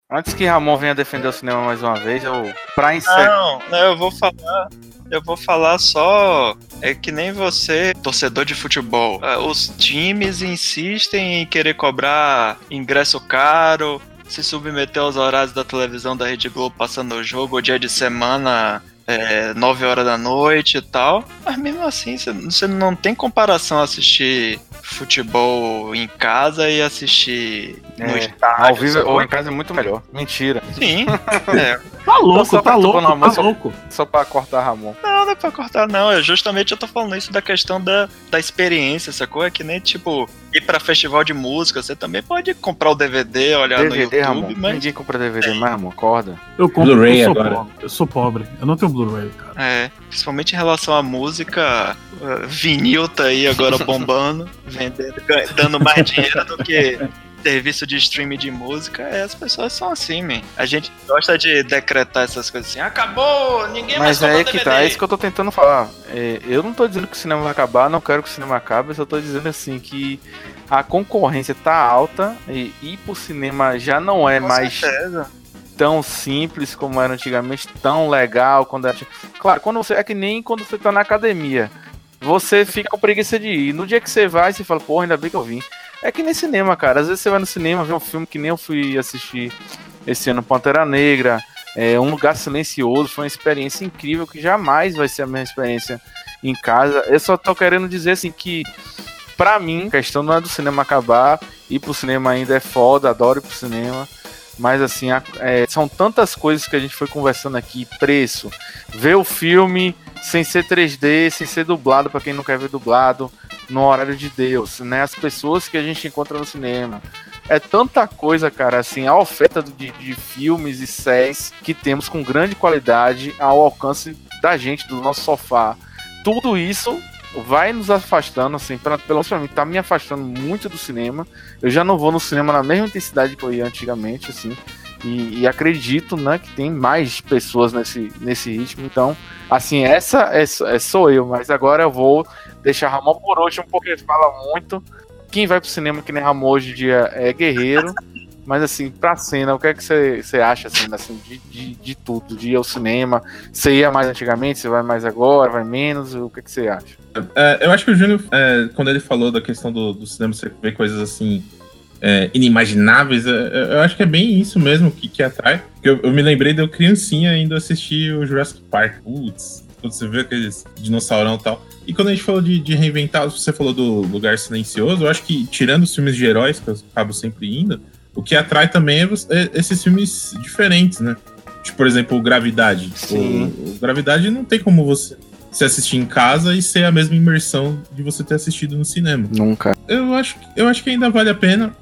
Antes que Ramon venha defender o cinema mais uma vez, eu. Pra encerrar.
Não, não, eu vou falar. Eu vou falar só. É que nem você, torcedor de futebol. Ah, Os times insistem em querer cobrar ingresso caro, se submeter aos horários da televisão da Rede Globo passando o jogo, o dia de semana. É, 9 horas da noite e tal, mas mesmo assim você- não tem comparação assistir futebol em casa e assistir no
É,
estádio.
Ao vivo ou em casa é muito melhor. Mentira.
Sim, é,
Tá louco,
só
tá louco, tá
só-
louco.
Só pra cortar Ramon.
Não, não é pra cortar, não. É justamente eu tô falando isso da questão da, da experiência, sacou? É que nem, tipo, ir pra festival de música. Você também pode comprar o DVD, olhar no
DVD,
YouTube,
Ramon.
mas.
Ninguém compra DVD mais, Ramon. Acorda.
Eu compro,
Blu-ray
eu sou
agora.
pobre. Eu sou pobre. Eu não tenho Blu-ray, cara.
É, principalmente em relação à música, uh, vinil tá aí agora bombando, vendendo, dando mais dinheiro do que serviço de streaming de música. É, as pessoas são assim, man. A gente gosta de decretar essas coisas assim, acabou, ninguém mais
Mas é que
DVD.
tá, é isso que eu tô tentando falar. É, eu não tô dizendo que o cinema vai acabar, não quero que o cinema acabe, eu só tô dizendo assim que a concorrência tá alta e ir pro cinema já não é
Com
mais
certeza.
tão simples como era antigamente, tão legal quando era... Claro, quando você é que nem quando você tá na academia. Você fica com preguiça de ir. No dia que você vai, você fala, porra, ainda bem que eu vim. É que nem cinema, cara. Às vezes você vai no cinema ver um filme que nem eu fui assistir esse ano, Pantera Negra, é, Um Lugar Silencioso. Foi uma experiência incrível que jamais vai ser a mesma experiência em casa. Eu só tô querendo dizer assim que, pra mim, a questão não é do cinema acabar. Ir pro cinema ainda é foda, adoro ir pro cinema. Mas assim, é, são tantas coisas que a gente foi conversando aqui, preço, ver o filme sem ser 3D, sem ser dublado para quem não quer ver dublado, no horário de Deus, né? As pessoas que a gente encontra no cinema. É tanta coisa, cara, assim, a oferta de, de filmes e séries que temos com grande qualidade ao alcance da gente, do nosso sofá. Tudo isso vai nos afastando, assim, pra, pelo menos pra mim, tá me afastando muito do cinema. Eu já não vou no cinema na mesma intensidade que eu ia antigamente, assim. E, e acredito, né, que tem mais pessoas nesse, nesse ritmo. Então, assim, essa é, é- sou eu, mas agora eu vou deixar Ramon por hoje, porque ele fala muito. Quem vai pro cinema que nem Ramon hoje em dia é guerreiro. Mas assim, pra cena, o que é que você você acha assim, assim de, de, de tudo? De ir ao cinema? Você ia mais antigamente, você vai mais agora, vai menos? O que é que você acha?
É, eu acho que o Júnior, é, quando ele falou da questão do, do cinema, você vê coisas assim é, inimagináveis, é, é, eu acho que é bem isso mesmo que, que atrai. Eu, eu me lembrei de eu criancinha ainda assistir o Jurassic Park. Putz, quando você vê aqueles dinossaurão e tal. E quando a gente falou de, de reinventar, você falou do Lugar Silencioso, eu acho que, tirando os filmes de heróis, que eu acabo sempre indo, o que atrai também é, é esses filmes diferentes, né? Tipo, por exemplo, Gravidade.
Sim.
O, o Gravidade não tem como você se assistir em casa e ser a mesma imersão de você ter assistido no cinema.
Nunca.
Eu acho, eu acho que ainda vale a pena.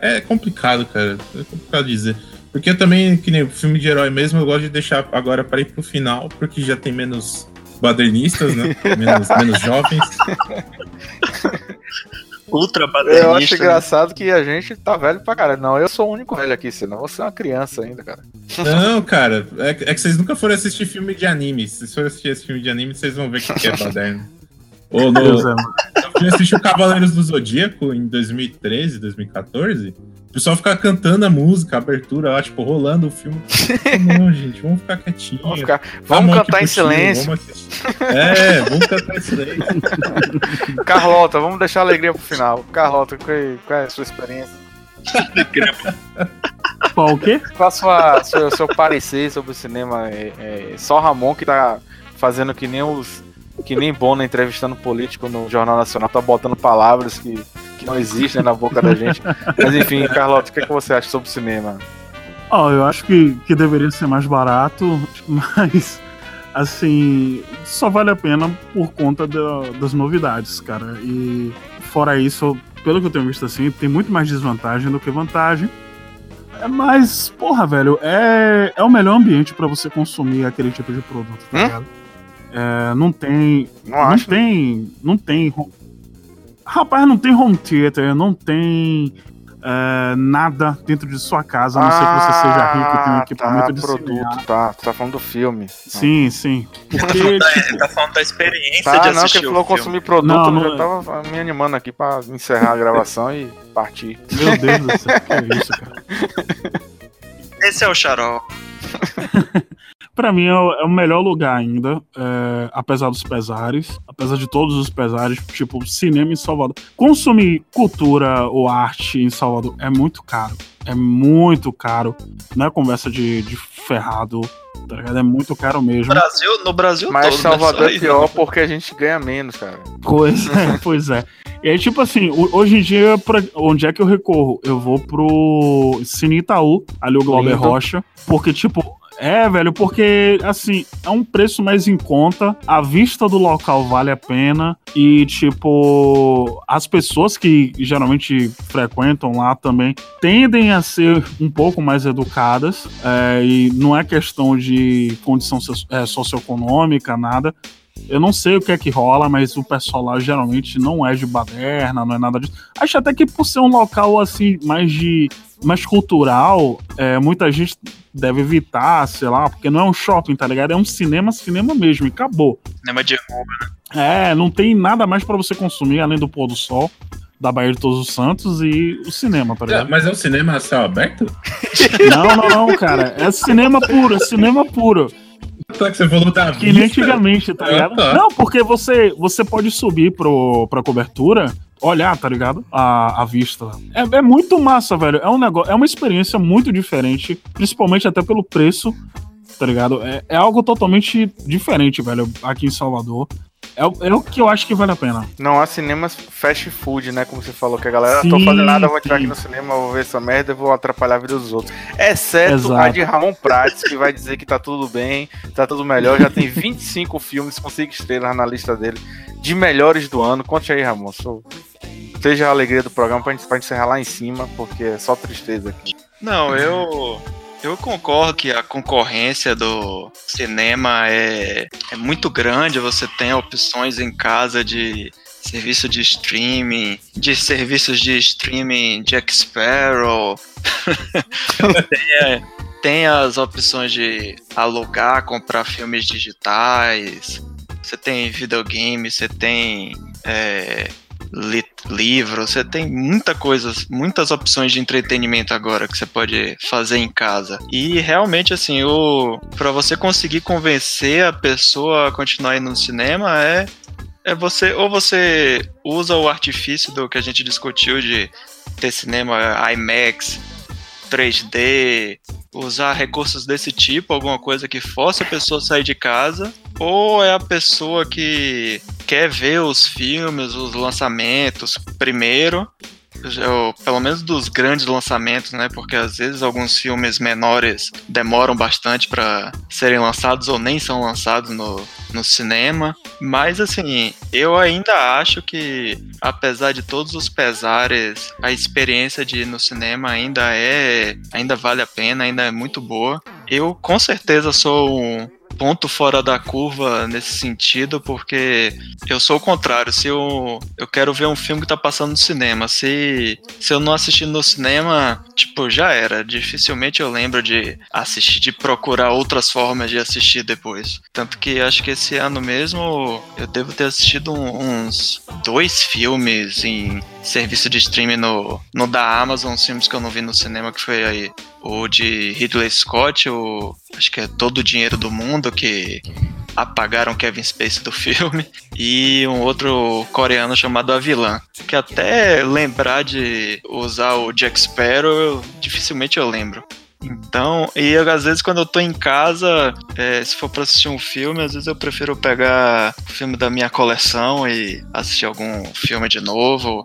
É, é complicado, cara. É complicado dizer. Porque eu também, que nem o filme de herói mesmo, eu gosto de deixar agora para ir pro final, porque já tem menos badernistas, né? menos, menos jovens.
Ultra
Eu
badernista.
acho engraçado que a gente tá velho pra caralho. Não, eu sou o único velho aqui, senão você é uma criança ainda, cara.
Não, cara, é, que- é que vocês nunca foram assistir filme de anime. Se vocês forem assistir esse filme de anime, vocês vão ver o que que é baderno. Ou no,
mano.
Eu assistir o Cavaleiros do Zodíaco em 2013, 2014. O pessoal fica cantando a música, a abertura lá, tipo, rolando o filme. Não, gente, vamos ficar quietinho.
Vamos, ficar...
Dá
vamos cantar em silêncio.
vamos. É, vamos cantar em silêncio.
Carlota, vamos deixar a alegria pro final. Carlota, qual é, é a sua experiência?
Qual o quê?
Qual sua, seu, seu parecer sobre o cinema? É, é só Ramon que tá fazendo que nem os. Que nem Bono entrevistando político no Jornal Nacional, tá botando palavras que, que não existem na boca da gente. Mas enfim, Carlota, o que, é que você acha sobre o cinema?
Ó, eu acho que, que deveria ser mais barato, mas assim, só vale a pena por conta da- das novidades, cara. E fora isso, pelo que eu tenho visto assim, tem muito mais desvantagem do que vantagem. Mas, porra, velho, é, é o melhor ambiente pra você consumir aquele tipo de produto, tá
Hum?
É, não tem.
Não
Não
acho.
tem. Não tem. Rapaz, não tem home theater, não tem é, nada dentro de sua casa, a não ser que você seja rico e tenha um
Ah,
equipamento
tá,
de
produto,
cinema.
tá. Tu tá falando do filme.
Sim, sim. Porque, tipo,
Tá falando da experiência
Tá,
de
não, que
assistir
ele falou consumir produto,
Não,
eu
não
já
é.
tava me animando aqui pra encerrar a gravação e partir.
meu Deus do céu, que é isso, cara.
Esse é o Charol.
Pra mim é o, é o melhor lugar ainda, é, apesar dos pesares, apesar de todos os pesares, tipo, cinema em Salvador. Consumir cultura ou arte em Salvador é muito caro. É muito caro. Não é conversa de, de ferrado, tá ligado? É muito caro mesmo.
Brasil, no Brasil
Mas
todo,
Salvador
né?
é pior porque a gente ganha menos, cara.
Pois é, pois é. E aí, tipo assim, ho- hoje em dia, pra, onde é que eu recorro? Eu vou pro Cine Itaú, ali o Glauber
Lindo.
Rocha, porque, tipo, é, velho, porque, assim, é um preço mais em conta, a vista do local vale a pena, e, tipo, as pessoas que geralmente frequentam lá também tendem a ser um pouco mais educadas, é, e não é questão de condição é, socioeconômica, nada. Eu não sei o que é que rola, mas o pessoal lá geralmente não é de baderna, não é nada disso. Acho até que por ser um local assim, mais de. mais cultural, é, muita gente deve evitar, sei lá, porque não é um shopping, tá ligado? É um cinema, cinema mesmo, e acabou.
Cinema de rua.
É, não tem nada mais pra você consumir além do pôr do sol, da Bahia de Todos os Santos e o cinema, tá
É,
ligado?
mas é um cinema a céu aberto?
Não, não, não, cara. É cinema puro, é cinema puro.
Só que você falou da
Que nem antigamente, tá
Ah,
ligado?
tá.
Não, porque você, você pode subir pro, pra cobertura, olhar, tá ligado? A, a vista. É, é muito massa, velho. É um negócio, é uma experiência muito diferente, principalmente até pelo preço, tá ligado? É, é algo totalmente diferente, velho, aqui em Salvador. É, o- é o que eu acho que vale a pena.
Não há cinemas fast food, né? Como você falou, que a galera,
Sim,
tô fazendo nada, vou entrar aqui no cinema, vou ver essa merda e vou atrapalhar a vida dos outros. Exceto
Exato.
a de Ramon Prates, que vai dizer que tá tudo bem, tá tudo melhor. Já tem 25 filmes com 5 estrelas na lista dele, de melhores do ano. Conte aí, Ramon. Sou... Seja a alegria do programa pra gente, pra gente encerrar lá em cima, porque é só tristeza aqui.
Não, eu. Eu concordo que a concorrência do cinema é, é muito grande. Você tem opções em casa de serviço de streaming, de serviços de streaming Jack Sparrow. tem, é, tem as opções de alugar, comprar filmes digitais. Você tem videogame, você tem é, li- livro, você tem muita coisa, muitas opções de entretenimento agora que você pode fazer em casa. E realmente assim, o para você conseguir convencer a pessoa a continuar indo no cinema é É você, ou você usa o artifício do que a gente discutiu de ter cinema IMAX, 3D, usar recursos desse tipo, alguma coisa que force a pessoa a sair de casa, ou é a pessoa que quer ver os filmes, os lançamentos primeiro eu, pelo menos dos grandes lançamentos, né? Porque às vezes alguns filmes menores demoram bastante para serem lançados ou nem são lançados no, no cinema. Mas assim, eu ainda acho que, apesar de todos os pesares, a experiência de ir no cinema ainda é. ainda vale a pena, ainda é muito boa. Eu com certeza sou um, ponto fora da curva nesse sentido, porque eu sou o contrário. Se eu, eu quero ver um filme que tá passando no cinema, se, se eu não assistir no cinema, tipo, já era. Dificilmente eu lembro de assistir, de procurar outras formas de assistir depois. Tanto que acho que esse ano mesmo eu devo ter assistido uns dois filmes em serviço de streaming no, no da Amazon, os filmes que eu não vi no cinema, que foi aí o de Ridley Scott, o acho que é Todo o Dinheiro do Mundo, que apagaram Kevin Spacey do filme, e um outro coreano chamado A Vilã, que até lembrar de usar o Jack Sparrow, dificilmente eu lembro. Então, e às vezes quando eu tô em casa, é, se for pra assistir um filme, às vezes eu prefiro pegar o filme da minha coleção e assistir algum filme de novo,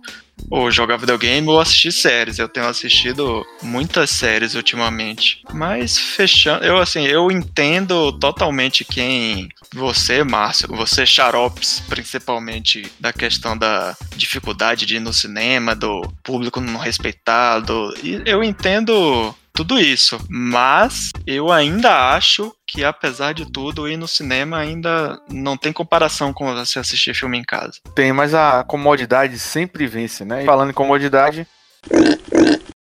ou jogar videogame ou assistir séries. Eu tenho assistido muitas séries ultimamente. Mas fechando, eu assim, eu entendo totalmente quem você, Márcio, você xaropes, principalmente da questão da dificuldade de ir no cinema, do público não respeitado. E eu entendo tudo isso. Mas eu ainda acho que, apesar de tudo, ir no cinema ainda não tem comparação com você assistir filme em casa.
Tem, mas a comodidade sempre vence, né? falando em comodidade.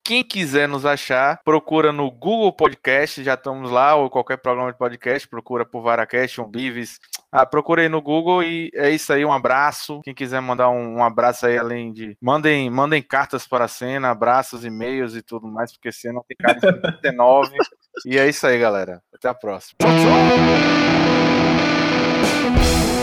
Quem quiser nos achar, procura no Google Podcast, já estamos lá, ou qualquer programa de podcast, procura por Varacast, um Bives. Ah, procurei no Google e é isso aí, um abraço. Quem quiser mandar um, um abraço aí, além de. Mandem, mandem cartas para a cena, abraços, e-mails e tudo mais, porque cena tem cara de 39. e é isso aí, galera. Até a próxima. Tchau, tchau.